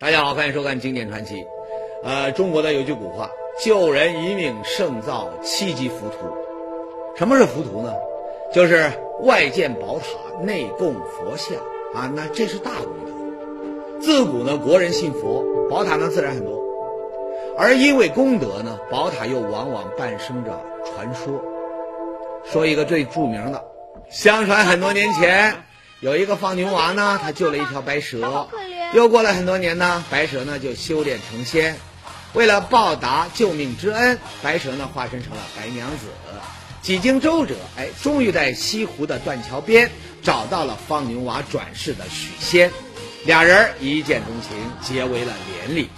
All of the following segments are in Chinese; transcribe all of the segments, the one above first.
大家好，欢迎收看《经典传奇》。呃，中国的有句古话：“救人一命胜造七级浮屠。”什么是浮屠呢？就是外建宝塔，内供佛像啊，那这是大功德。自古呢，国人信佛，宝塔呢自然很多。而因为功德呢，宝塔又往往伴生着传说。说一个最著名的，相传很多年前，有一个放牛娃呢，他救了一条白蛇。又过了很多年呢，白蛇呢就修炼成仙。为了报答救命之恩，白蛇呢化身成了白娘子。几经周折，哎，终于在西湖的断桥边找到了放牛娃转世的许仙。俩人一见钟情，结为了连理。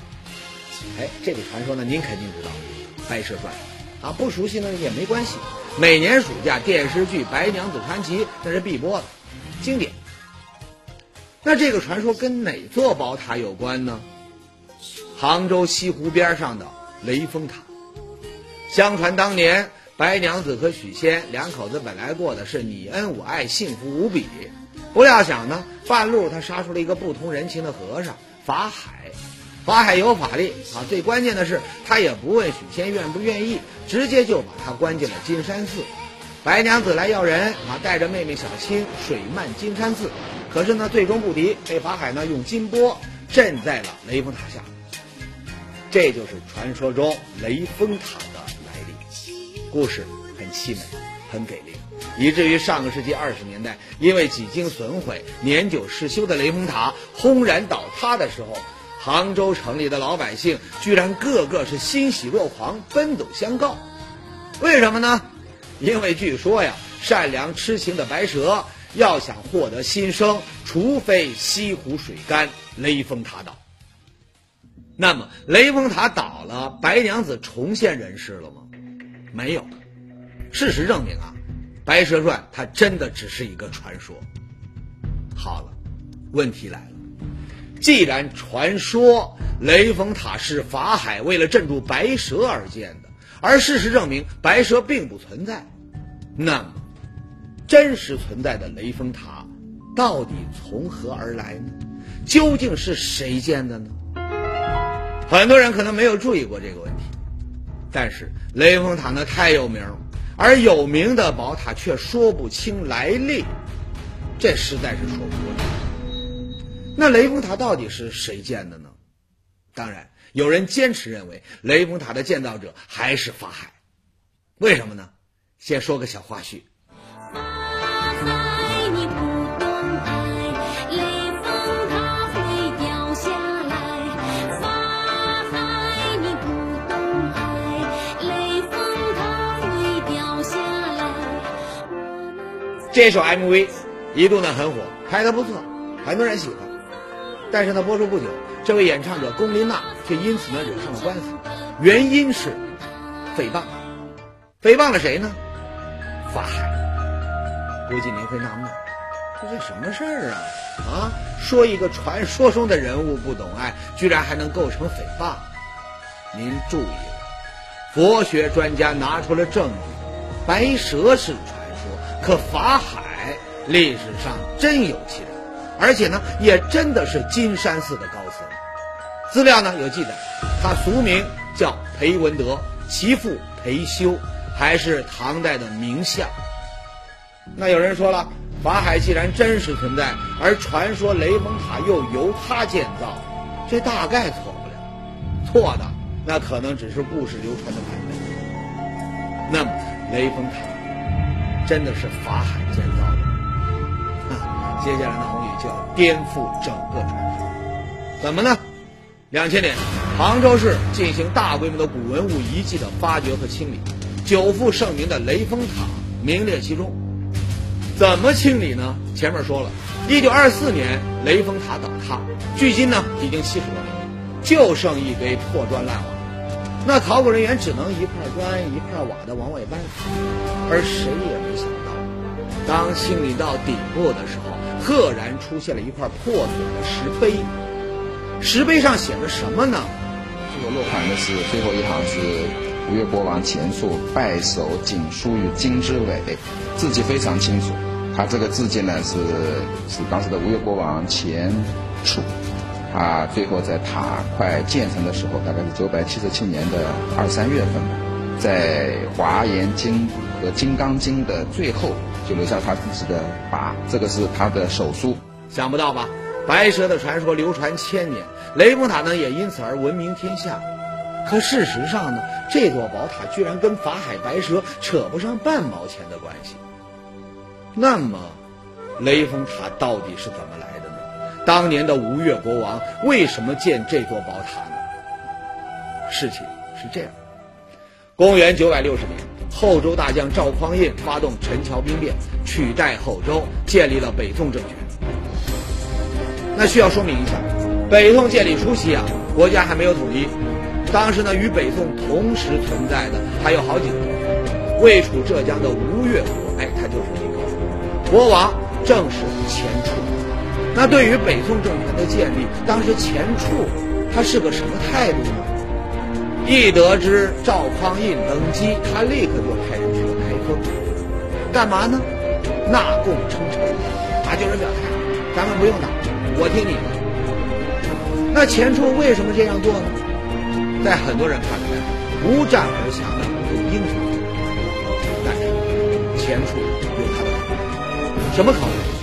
哎，这个传说呢，您肯定知道，《白蛇传》啊，不熟悉呢也没关系。每年暑假电视剧《白娘子传奇》那是必播的，经典。那这个传说跟哪座宝塔有关呢？杭州西湖边上的雷峰塔。相传当年白娘子和许仙两口子本来过的是你恩我爱，幸福无比。不料想呢，半路他杀出了一个不通人情的和尚法海。法海有法力啊，最关键的是他也不问许仙愿不愿意，直接就把他关进了金山寺。白娘子来要人啊，带着妹妹小青水漫金山寺。可是呢，最终不敌，被法海呢用金钵镇在了雷峰塔下。这就是传说中雷峰塔的来历。故事很凄美，很给力，以至于上个世纪二十年代，因为几经损毁、年久失修的雷峰塔轰然倒塌的时候，杭州城里的老百姓居然个个是欣喜若狂，奔走相告。为什么呢？因为据说呀，善良痴情的白蛇。要想获得新生，除非西湖水干，雷峰塔倒。那么雷峰塔倒了，白娘子重现人世了吗？没有。事实证明啊，《白蛇传》它真的只是一个传说。好了，问题来了，既然传说雷峰塔是法海为了镇住白蛇而建的，而事实证明白蛇并不存在，那么？真实存在的雷峰塔，到底从何而来呢？究竟是谁建的呢？很多人可能没有注意过这个问题，但是雷峰塔呢太有名，而有名的宝塔却说不清来历，这实在是说不过去。那雷峰塔到底是谁建的呢？当然，有人坚持认为雷峰塔的建造者还是法海，为什么呢？先说个小花絮。这首 MV 一度呢很火，拍的不错，很多人喜欢。但是呢，播出不久，这位演唱者龚琳娜却因此呢惹上了官司，原因是诽谤。诽谤了谁呢？法海。估计您会纳闷，这是什么事儿啊？啊，说一个传说中的人物不懂爱，居然还能构成诽谤？您注意了，佛学专家拿出了证据，白蛇是传。可法海历史上真有其人，而且呢，也真的是金山寺的高僧。资料呢有记载，他俗名叫裴文德，其父裴修，还是唐代的名相。那有人说了，法海既然真实存在，而传说雷峰塔又由他建造，这大概错不了。错的，那可能只是故事流传的版本。那么雷峰塔。真的是法海建造的，啊！接下来呢，红宇就要颠覆整个传说，怎么呢？两千年，杭州市进行大规模的古文物遗迹的发掘和清理，久负盛名的雷峰塔名列其中。怎么清理呢？前面说了，一九二四年雷峰塔倒塌，距今呢已经七十多年，就剩一堆破砖烂瓦。那考古人员只能一块砖一块瓦的往外搬，而谁也没想到，当清理到底部的时候，赫然出现了一块破损的石碑。石碑上写着什么呢？这个落款的是最后一行是吴越国王钱俶拜手谨书于金之尾，字迹非常清楚。他这个字迹呢是是当时的吴越国王钱俶。啊，最后在塔快建成的时候，大概是九百七十七年的二三月份，在华严经和金刚经的最后，就留下他自己的跋，这个是他的手书。想不到吧？白蛇的传说流传千年，雷峰塔呢也因此而闻名天下。可事实上呢，这座宝塔居然跟法海白蛇扯不上半毛钱的关系。那么，雷峰塔到底是怎么来的？当年的吴越国王为什么建这座宝塔呢？事情是这样：公元九百六十年，后周大将赵匡胤发动陈桥兵变，取代后周，建立了北宋政权。那需要说明一下，北宋建立初期啊，国家还没有统一。当时呢，与北宋同时存在的还有好几个政权，位处浙江的吴越国，哎，它就是一个国王，正是钱俶。那对于北宋政权的建立，当时钱俶他是个什么态度呢？一得知赵匡胤登基，他立刻就派人去了开封，干嘛呢？纳贡称臣，他就是表态，咱们不用打，我听你的。那钱俶为什么这样做呢？在很多人看来，无战而降的有英雄，但是钱俶有他的考虑。什么考虑？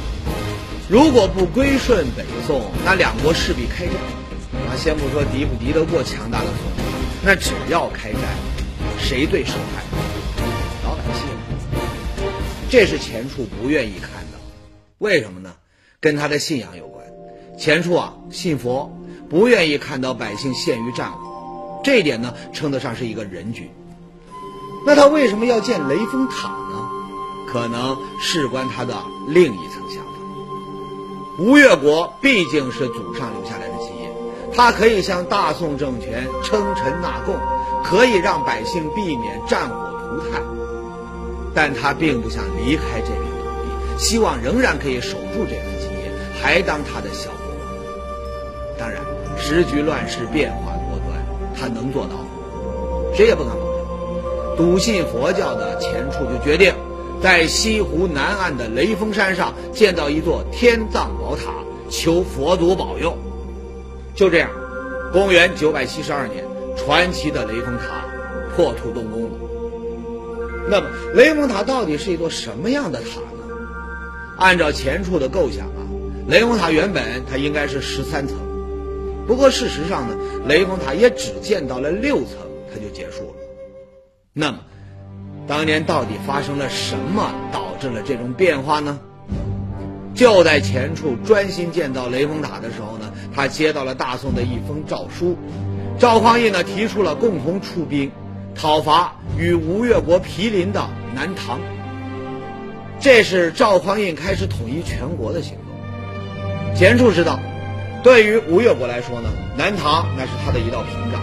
如果不归顺北宋，那两国势必开战。啊，先不说敌不敌得过强大的宋，那只要开战，谁最受害？老百姓。这是钱俶不愿意看到。为什么呢？跟他的信仰有关。钱俶啊，信佛，不愿意看到百姓陷于战火。这一点呢，称得上是一个人君。那他为什么要建雷峰塔呢？可能事关他的另一层。吴越国毕竟是祖上留下来的基业，他可以向大宋政权称臣纳贡，可以让百姓避免战火涂炭，但他并不想离开这片土地，希望仍然可以守住这份基业，还当他的小国。当然，时局乱世变化多端。他能做到，谁也不敢保证。笃信佛教的钱俶就决定，在西湖南岸的雷峰山上建造一座天葬宝塔，求佛祖保佑。就这样，公元九百七十二年，传奇的雷峰塔破土动工了。那么，雷峰塔到底是一座什么样的塔呢？按照前处的构想啊，雷峰塔原本它应该是十三层。不过事实上呢，雷峰塔也只建到了六层，它就结束了。那么，当年到底发生了什么，导致了这种变化呢？就在钱俶专心建造雷峰塔的时候呢，他接到了大宋的一封诏书，赵匡胤呢提出了共同出兵，讨伐与吴越国毗邻的南唐。这是赵匡胤开始统一全国的行动。钱俶知道。对于吴越国来说呢，南唐那是他的一道屏障，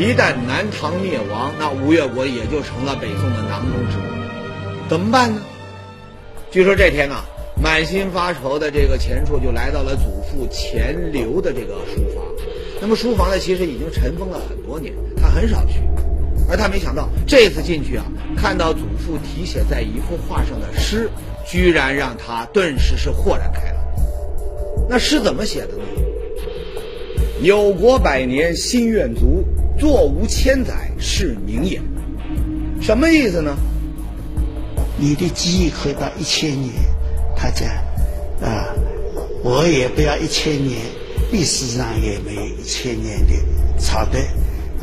一旦南唐灭亡，那吴越国也就成了北宋的囊中之物，怎么办呢？据说这天啊，满心发愁的这个钱俶就来到了祖父钱镠的这个书房，那么书房呢其实已经尘封了很多年，他很少去，而他没想到这次进去啊，看到祖父题写在一幅画上的诗，居然让他顿时是豁然开朗。那诗怎么写的呢？有国百年心愿足，坐无千载是名也。什么意思呢？你的记忆可以到一千年，他讲啊，我也不要一千年，历史上也没有一千年的朝代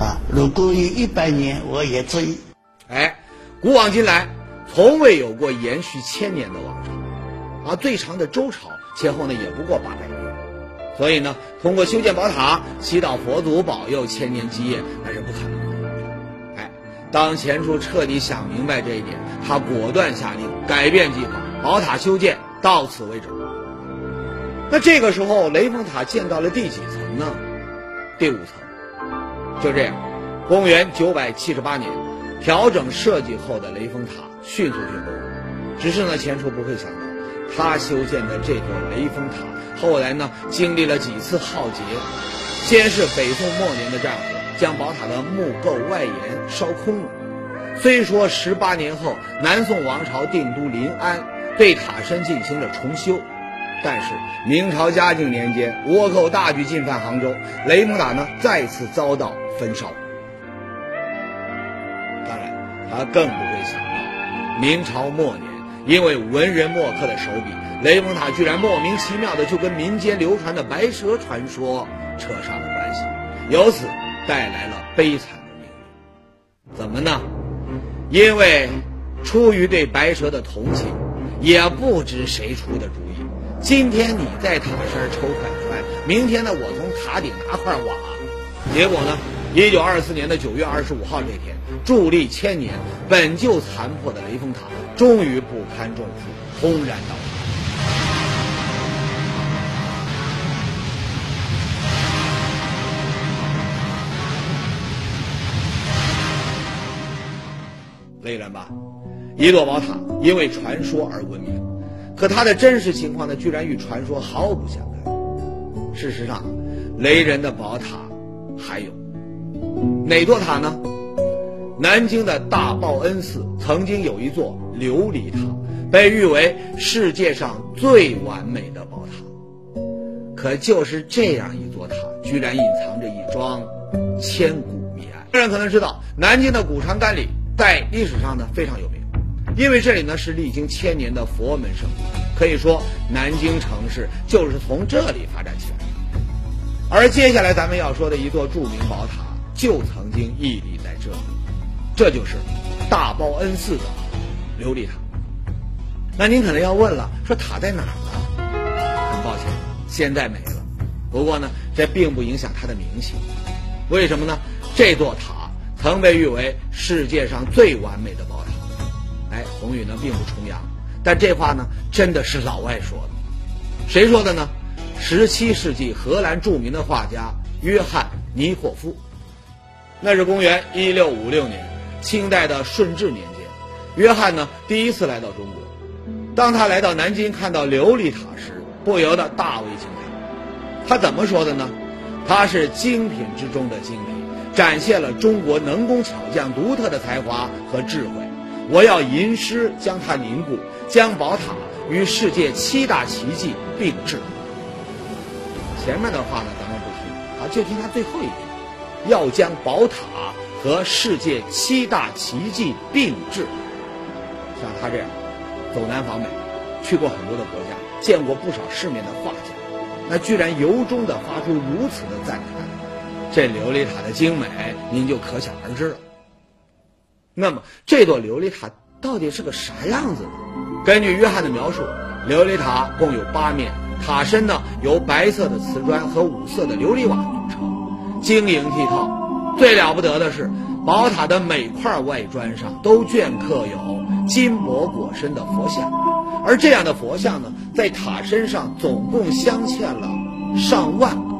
啊。如果有一百年，我也足以。哎，古往今来，从未有过延续千年的王朝，而最长的周朝前后呢，也不过八百年。所以呢，通过修建宝塔，祈祷佛祖保佑千年基业，那是不可能的。哎，当钱俶彻底想明白这一点，他果断下令改变计划，宝塔修建到此为止。那这个时候，雷峰塔建到了第几层呢？第五层。就这样，公元九百七十八年，调整设计后的雷峰塔迅速竣工。只是呢，钱俶不会想到，他修建的这座雷峰塔。后来呢，经历了几次浩劫，先是北宋末年的战火，将宝塔的木构外檐烧空了。虽说十八年后，南宋王朝定都临安，对塔身进行了重修，但是明朝嘉靖年间，倭寇大举进犯杭州，雷峰塔呢再次遭到焚烧。当然，他更不会想到，明朝末年因为文人墨客的手笔，雷峰塔居然莫名其妙的就跟民间流传的白蛇传说扯上了关系，由此带来了悲惨的命运。怎么呢？因为出于对白蛇的同情，也不知谁出的主意。今天你在塔身抽块砖，明天呢我从塔顶拿块瓦，结果呢，一九二四年的九月二十五号这天，伫立千年、本就残破的雷峰塔，终于不堪重负，轰然倒塌。虽然吧，一座宝塔因为传说而闻名。可它的真实情况呢，居然与传说毫不相干。事实上，雷人的宝塔还有哪座塔呢？南京的大报恩寺曾经有一座琉璃塔，被誉为世界上最完美的宝塔。可就是这样一座塔，居然隐藏着一桩千古谜案。有人可能知道，南京的古长干里在历史上呢非常有名。因为这里呢是历经千年的佛门圣地，可以说南京城市就是从这里发展起来的。而接下来咱们要说的一座著名宝塔，就曾经屹立在这里，这就是大报恩寺的琉璃塔。那您可能要问了，说塔在哪儿呢？很抱歉，现在没了。不过呢，这并不影响它的名气。为什么呢？这座塔曾被誉为世界上最完美的宝塔。哎，宏宇呢并不崇洋，但这话呢真的是老外说的。谁说的呢？十七世纪荷兰著名的画家约翰尼霍夫。那是公元一六五六年，清代的顺治年间，约翰呢第一次来到中国。当他来到南京看到琉璃塔时，不由得大为惊叹。他怎么说的呢？它是精品之中的精品，展现了中国能工巧匠独特的才华和智慧。我要吟诗将它凝固，将宝塔与世界七大奇迹并置。前面的话呢，咱们不听，啊，就听他最后一句：要将宝塔和世界七大奇迹并置。像他这样走南访北，去过很多的国家，见过不少世面的画家，那居然由衷的发出如此的赞叹，这琉璃塔的精美，您就可想而知了。那么这座琉璃塔到底是个啥样子呢？根据约翰的描述，琉璃塔共有八面，塔身呢由白色的瓷砖和五色的琉璃瓦组成，晶莹剔透。最了不得的是，宝塔的每块外砖上都镌刻有金箔裹身的佛像，而这样的佛像呢，在塔身上总共镶嵌了上万个。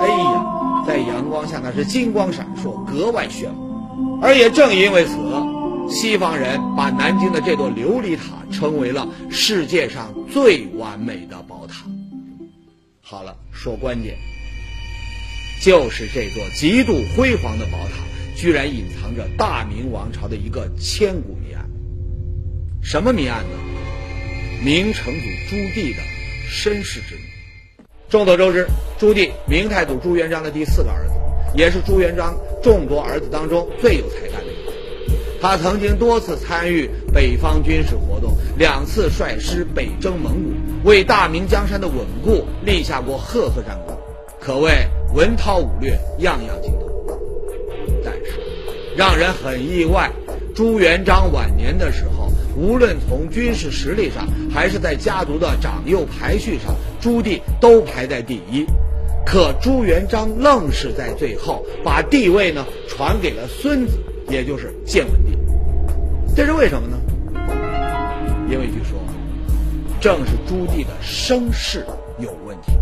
哎呀，在阳光下那是金光闪烁，格外炫目。而也正因为此，西方人把南京的这座琉璃塔称为了世界上最完美的宝塔。好了，说关键，就是这座极度辉煌的宝塔，居然隐藏着大明王朝的一个千古谜案。什么谜案呢？明成祖朱棣的身世之谜。众所周知，朱棣，明太祖朱元璋的第四个儿子。也是朱元璋众多儿子当中最有才干的一个。他曾经多次参与北方军事活动，两次率师北征蒙古，为大明江山的稳固立下过赫赫战功，可谓文韬武略样样精通。但是，让人很意外，朱元璋晚年的时候，无论从军事实力上，还是在家族的长幼排序上，朱棣都排在第一。可朱元璋愣是在最后把地位呢传给了孙子，也就是建文帝。这是为什么呢？因为据说，正是朱棣的声势有问题。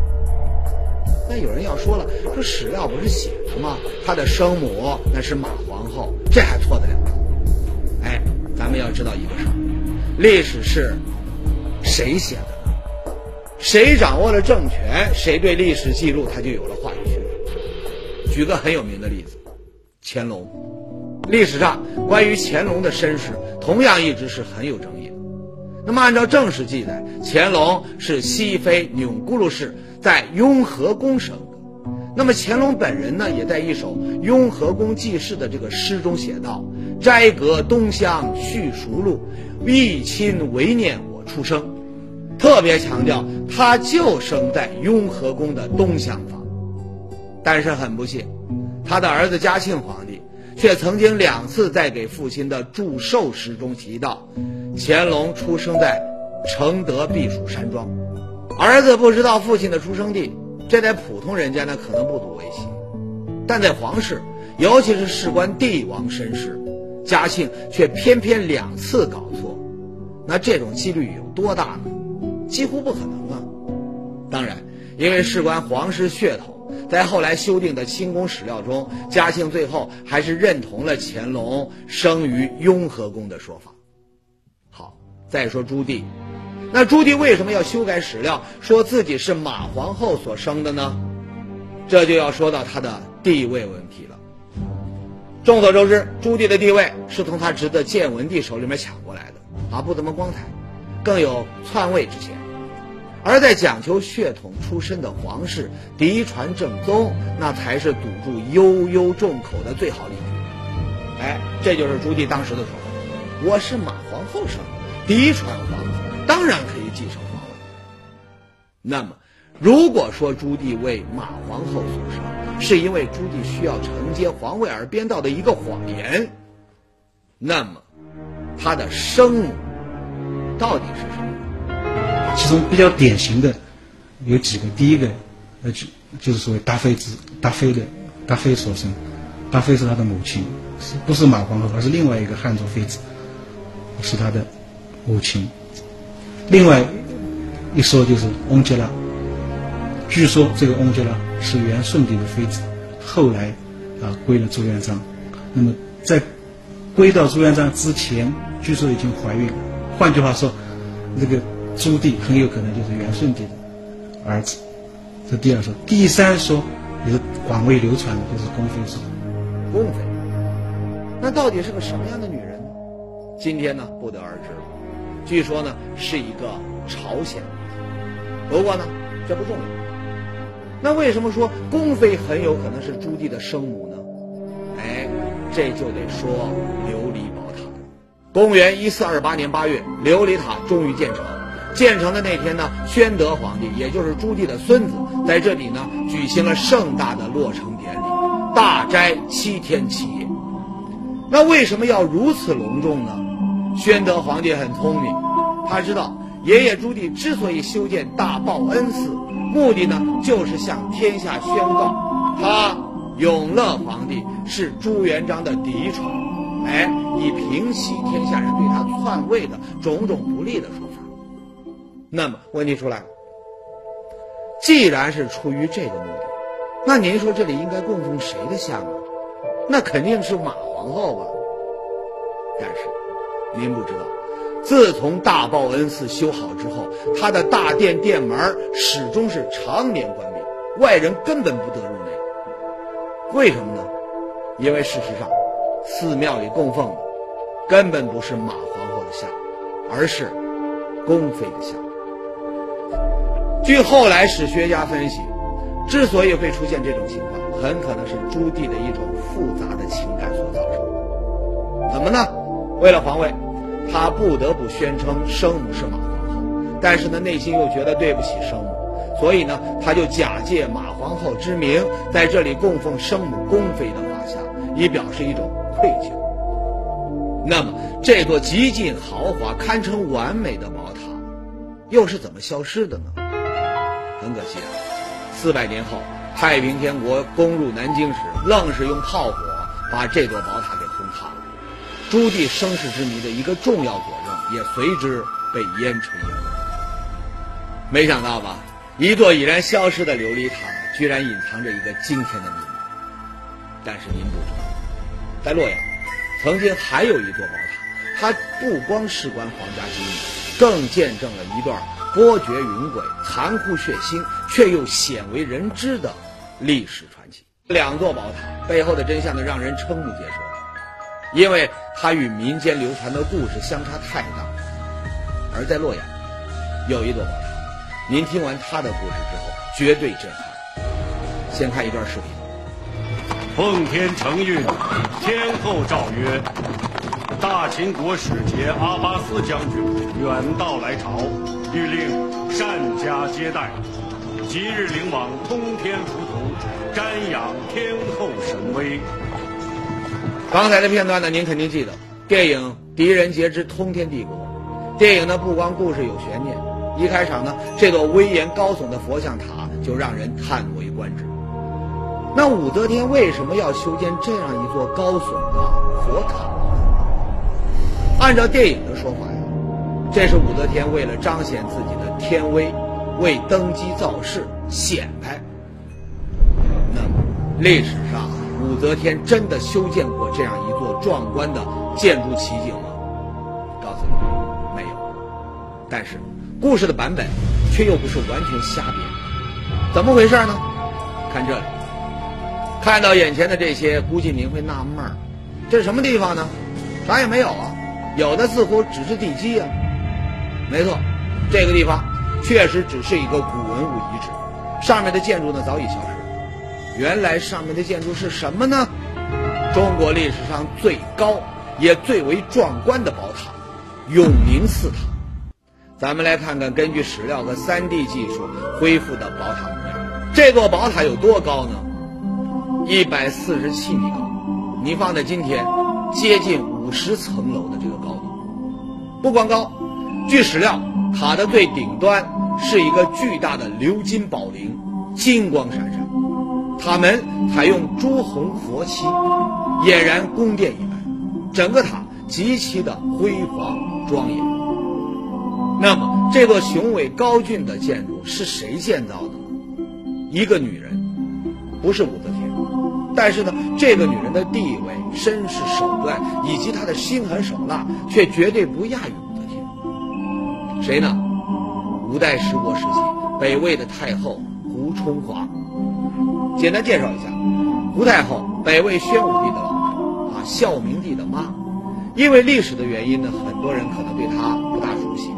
那有人要说了，说史料不是写的吗？他的生母那是马皇后，这还错得了？咱们要知道一个事儿，历史是谁写的？谁掌握了政权，谁对历史记录他就有了话语权。举个很有名的例子，乾隆。历史上关于乾隆的身世，同样一直是很有争议的。那么按照正史记载，乾隆是西非钮钴禄氏在雍和宫生。那么乾隆本人呢，也在一首《雍和宫记事》的这个诗中写道：“斋阁东厢叙熟路，一亲唯念我出生。”特别强调他就生在雍和宫的东厢房。但是很不幸，他的儿子嘉庆皇帝却曾经两次在给父亲的祝寿诗中提到。乾隆出生在承德避暑山庄，儿子不知道父亲的出生地，这在普通人家呢可能不足为奇，但在皇室，尤其是事关帝王身世，嘉庆却偏偏两次搞错，那这种几率有多大呢？几乎不可能啊！当然，因为事关皇室血统，在后来修订的清宫史料中，嘉庆最后还是认同了乾隆生于雍和宫的说法。好再说朱棣，那朱棣为什么要修改史料，说自己是马皇后所生的呢？这就要说到他的地位问题了。众所周知，朱棣的地位是从他侄子建文帝手里面抢过来的，啊，不怎么光彩，更有篡位之嫌。而在讲求血统出身的皇室嫡传正宗，那才是堵住悠悠众口的最好例子。哎，这就是朱棣当时的说法：我是马皇后生的。嫡传皇子当然可以继承皇位。那么，如果说朱棣为马皇后所生，是因为朱棣需要承接皇位而编造的一个谎言，那么他的生母到底是什么？其中比较典型的有几个，第一个，呃，就就是所谓大妃子，大妃的大妃所生，大妃是他的母亲，是不是马皇后，而是另外一个汉族妃子，是他的。母亲，另外一说就是翁吉拉。据说这个翁吉拉是元顺帝的妃子，后来啊归了朱元璋。那么在归到朱元璋之前，据说已经怀孕了。换句话说，这个朱棣很有可能就是元顺帝的儿子。这第二说，第三说也是广为流传的，就是宫妃说。宫妃，那到底是个什么样的女人？今天呢，不得而知了。据说呢是一个朝鲜不过呢这不重要。那为什么说宫妃很有可能是朱棣的生母呢？哎，这就得说琉璃宝塔。公元一四二八年八月，琉璃塔终于建成。建成的那天呢，宣德皇帝也就是朱棣的孙子在这里呢举行了盛大的落成典礼，大斋七天七夜。那为什么要如此隆重呢？宣德皇帝很聪明，他知道爷爷朱棣之所以修建大报恩寺，目的呢就是向天下宣告，他永乐皇帝是朱元璋的嫡传，哎，以平息天下人对他篡位的种种不利的说法。那么问题出来了，既然是出于这个目的，那您说这里应该供奉谁的像啊？那肯定是马皇后吧？但是。您不知道，自从大报恩寺修好之后，它的大殿殿门始终是常年关闭，外人根本不得入内。为什么呢？因为事实上，寺庙里供奉的根本不是马皇后的像，而是宫妃的像。据后来史学家分析，之所以会出现这种情况，很可能是朱棣的一种复杂的情感所造成的。怎么呢？为了皇位。他不得不宣称生母是马皇后，但是呢，内心又觉得对不起生母，所以呢，他就假借马皇后之名，在这里供奉生母宫妃的画像，以表示一种愧疚。那么，这座极尽豪华、堪称完美的宝塔，又是怎么消失的呢？很可惜啊，四百年后，太平天国攻入南京时，愣是用炮火把这座宝塔给轰塌了。朱棣生世之谜的一个重要佐证也随之被烟尘淹没。没想到吧，一座已然消失的琉璃塔，居然隐藏着一个惊天的秘密。但是您不知道，在洛阳，曾经还有一座宝塔，它不光事关皇家机密，更见证了一段波谲云诡、残酷血腥却又鲜为人知的历史传奇。两座宝塔背后的真相呢，让人瞠目结舌。因为它与民间流传的故事相差太大。而在洛阳有一座宝塔。您听完他的故事之后，绝对震撼。先看一段视频。奉天承运，天后诏曰：大秦国使节阿巴斯将军远道来朝，欲令善加接待。即日领往通天浮屠，瞻仰天后神威。刚才的片段呢，您肯定记得，电影《狄仁杰之通天帝国》。电影呢，不光故事有悬念，一开场呢，这座威严高耸的佛像塔就让人叹为观止。那武则天为什么要修建这样一座高耸的佛塔呢？按照电影的说法呀，这是武则天为了彰显自己的天威，为登基造势显摆。那么，历史上武则天真的修建过这样一座壮观的建筑奇景吗？告诉你，没有。但是，故事的版本却又不是完全瞎编。怎么回事呢？看这里，看到眼前的这些，估计您会纳闷儿，这是什么地方呢？啥也没有啊，有的似乎只是地基啊。没错，这个地方确实只是一个古文物遗址，上面的建筑呢早已消失。原来上面的建筑是什么呢？中国历史上最高也最为壮观的宝塔——永宁寺塔。咱们来看看根据史料和 3D 技术恢复的宝塔模样。这座宝塔有多高呢？一百四十七米高，你放在今天，接近五十层楼的这个高度。不光高，据史料，塔的最顶端是一个巨大的鎏金宝铃，金光闪闪。塔门采用朱红佛漆，俨然宫殿一般，整个塔极其的辉煌庄严。那么，这座雄伟高峻的建筑是谁建造的呢？一个女人，不是武则天，但是呢，这个女人的地位、身世、手段以及她的心狠手辣，却绝对不亚于武则天。谁呢？五代十国时期北魏的太后胡春华。简单介绍一下，胡太后，北魏宣武帝的，啊，孝明帝的妈。因为历史的原因呢，很多人可能对她不大熟悉，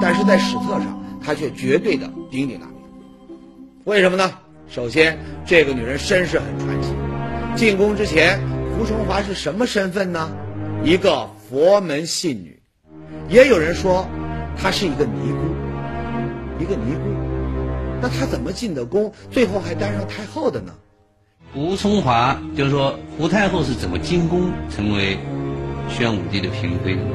但是在史册上，她却绝对的鼎鼎大名。为什么呢？首先，这个女人身世很传奇。进宫之前，胡春华是什么身份呢？一个佛门信女，也有人说，她是一个尼姑，一个尼姑。那她怎么进的宫，最后还当上太后的呢？胡充华就是说，胡太后是怎么进宫成为宣武帝的嫔妃的呢？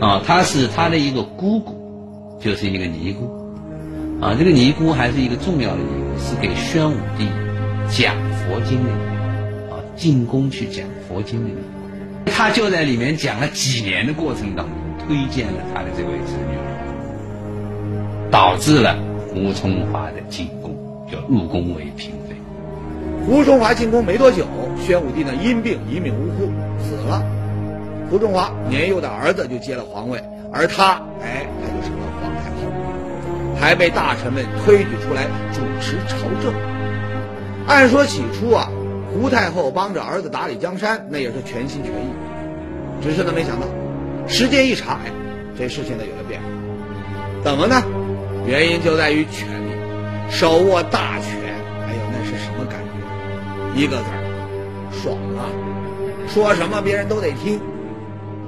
啊，她是她的一个姑姑，就是一个尼姑。啊，这个尼姑还是一个重要的尼姑，是给宣武帝讲佛经的。啊，进宫去讲佛经的尼姑。她就在里面讲了几年的过程当中，推荐了她的这位侄女，导致了。胡充华的进宫，就入宫为嫔。胡中华进宫没多久，宣武帝呢因病一命呜呼死了。胡中华年幼的儿子就接了皇位，而他，哎，他就成了皇太后，还被大臣们推举出来主持朝政。按说起初啊，胡太后帮着儿子打理江山，那也是全心全意。只是呢，没想到时间一长，哎，这事情呢有了变化。怎么呢？原因就在于权力，手握大权，一个字儿，爽啊！说什么别人都得听。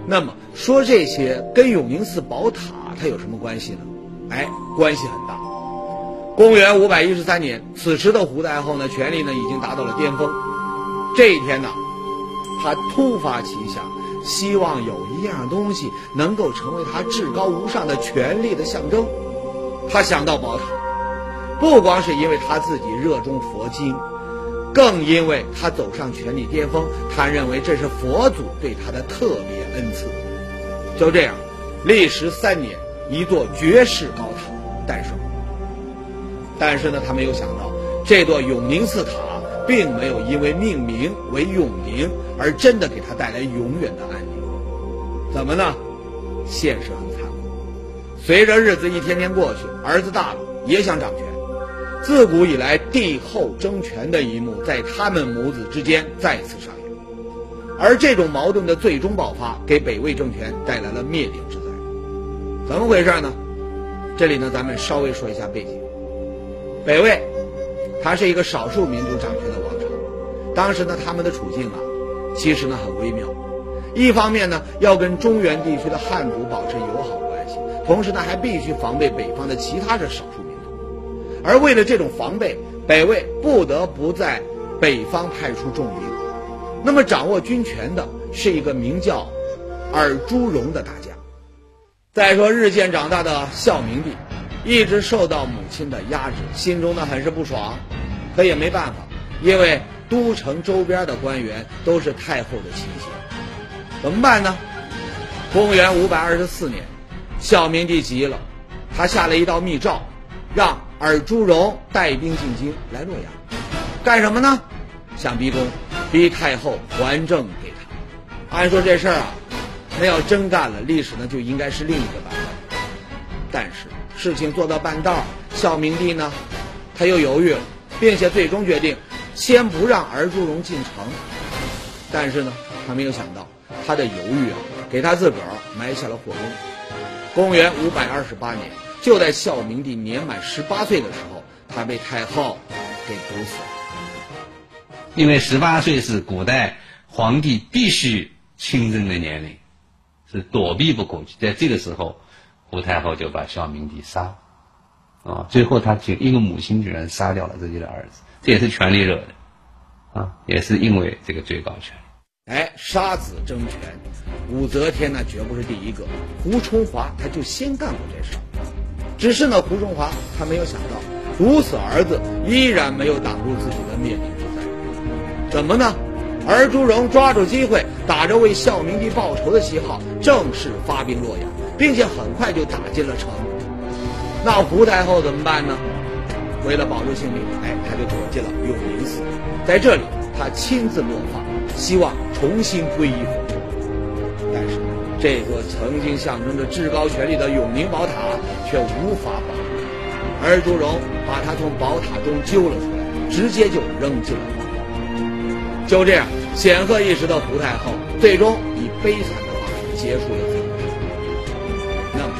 那么说这些跟永宁寺宝塔它有什么关系呢？哎，关系很大。公元五百一十三年，此时的胡太后呢，权力呢已经达到了巅峰。这一天呢，她突发奇想，希望有一样东西能够成为她至高无上的权力的象征。她想到宝塔，不光是因为她自己热衷佛经，更因为他走上权力巅峰，他认为这是佛祖对他的特别恩赐。就这样，历时三年，一座绝世高塔诞生。但是呢，他没有想到，这座永宁寺塔并没有因为命名为永宁而真的给他带来永远的安宁。怎么呢？现实很残酷。随着日子一天天过去，儿子大了也想掌权。自古以来，帝后争权的一幕在他们母子之间再次上演，而这种矛盾的最终爆发，给北魏政权带来了灭顶之灾。怎么回事呢？这里呢，咱们稍微说一下背景。北魏，它是一个少数民族掌权的王朝，当时呢，他们的处境啊，其实呢很微妙。一方面呢，要跟中原地区的汉族保持友好关系，同时呢，还必须防备北方的其他的少数。而为了这种防备，北魏不得不在北方派出重兵。那么，掌握军权的是一个名叫尔朱荣的大将。再说，日渐长大的孝明帝，一直受到母亲的压制，心中呢很是不爽，可也没办法，因为都城周边的官员都是太后的亲信，怎么办呢？公元五百二十四年，孝明帝急了，他下了一道密诏，让尔朱荣带兵进京来洛阳，干什么呢？想逼宫，逼太后还政给他。按说这事儿啊。那要真干了，历史呢就应该是另一个版本。但是事情做到半道孝明帝呢，他又犹豫了，并且最终决定先不让儿朱荣进城。但是呢，他没有想到他的犹豫啊，给他自个儿埋下了祸根。公元五百二十八年，就在孝明帝年满十八岁的时候，他被太后给毒死了。因为十八岁是古代皇帝必须亲征的年龄。是躲避不过去，在这个时候，胡太后就把孝明帝杀了，啊，最后他就一个母亲居然杀掉了自己的儿子，这也是权力惹的，啊，也是因为这个最高权力。哎，杀子争权，武则天呢绝不是第一个，胡春华他就先干过这事儿，只是呢胡春华他没有想到，毒死儿子依然没有挡住自己的灭顶之灾，怎么呢？而朱荣抓住机会，打着为孝明帝报仇的旗号，正式发兵洛阳，并且很快就打进了城。那胡太后怎么办呢？为了保住性命，哎，她就躲进了永宁寺，在这里，她亲自落发，希望重新皈依佛。但是，这座曾经象征着至高权力的永宁宝塔却无法保住。而朱荣把他从宝塔中揪了出来，直接就扔进了。就这样，显赫一时的胡太后，最终以悲惨的方式结束了自己。那么，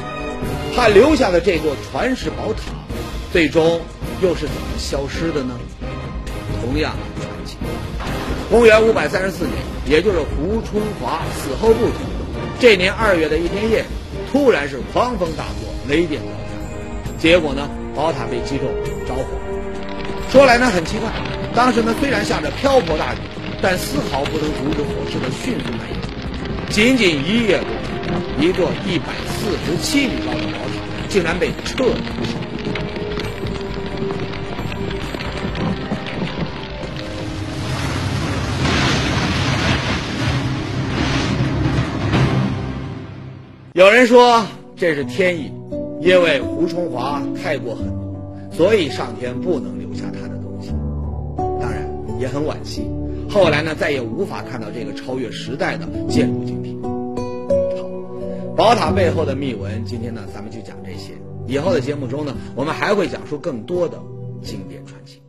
她留下的这座传世宝塔，最终又是怎么消失的呢？同样传奇。公元五百三十四年，也就是胡春华死后不久，这年二月的一天夜里，突然是狂风大作，雷电交加，结果呢，宝塔被击中，着火。说来呢，很奇怪，当时呢，虽然下着瓢泼大雨。但丝毫不能阻止火势的迅速蔓延。仅仅一夜过去，一座一百四十七米高的宝塔竟然被彻底烧毁。有人说这是天意，因为胡春华太过狠毒，所以上天不能留下他的东西。当然，也很惋惜。后来呢，再也无法看到这个超越时代的建筑精品。好，宝塔背后的秘闻，今天呢，咱们就讲这些。以后的节目中呢，我们还会讲述更多的经典传奇。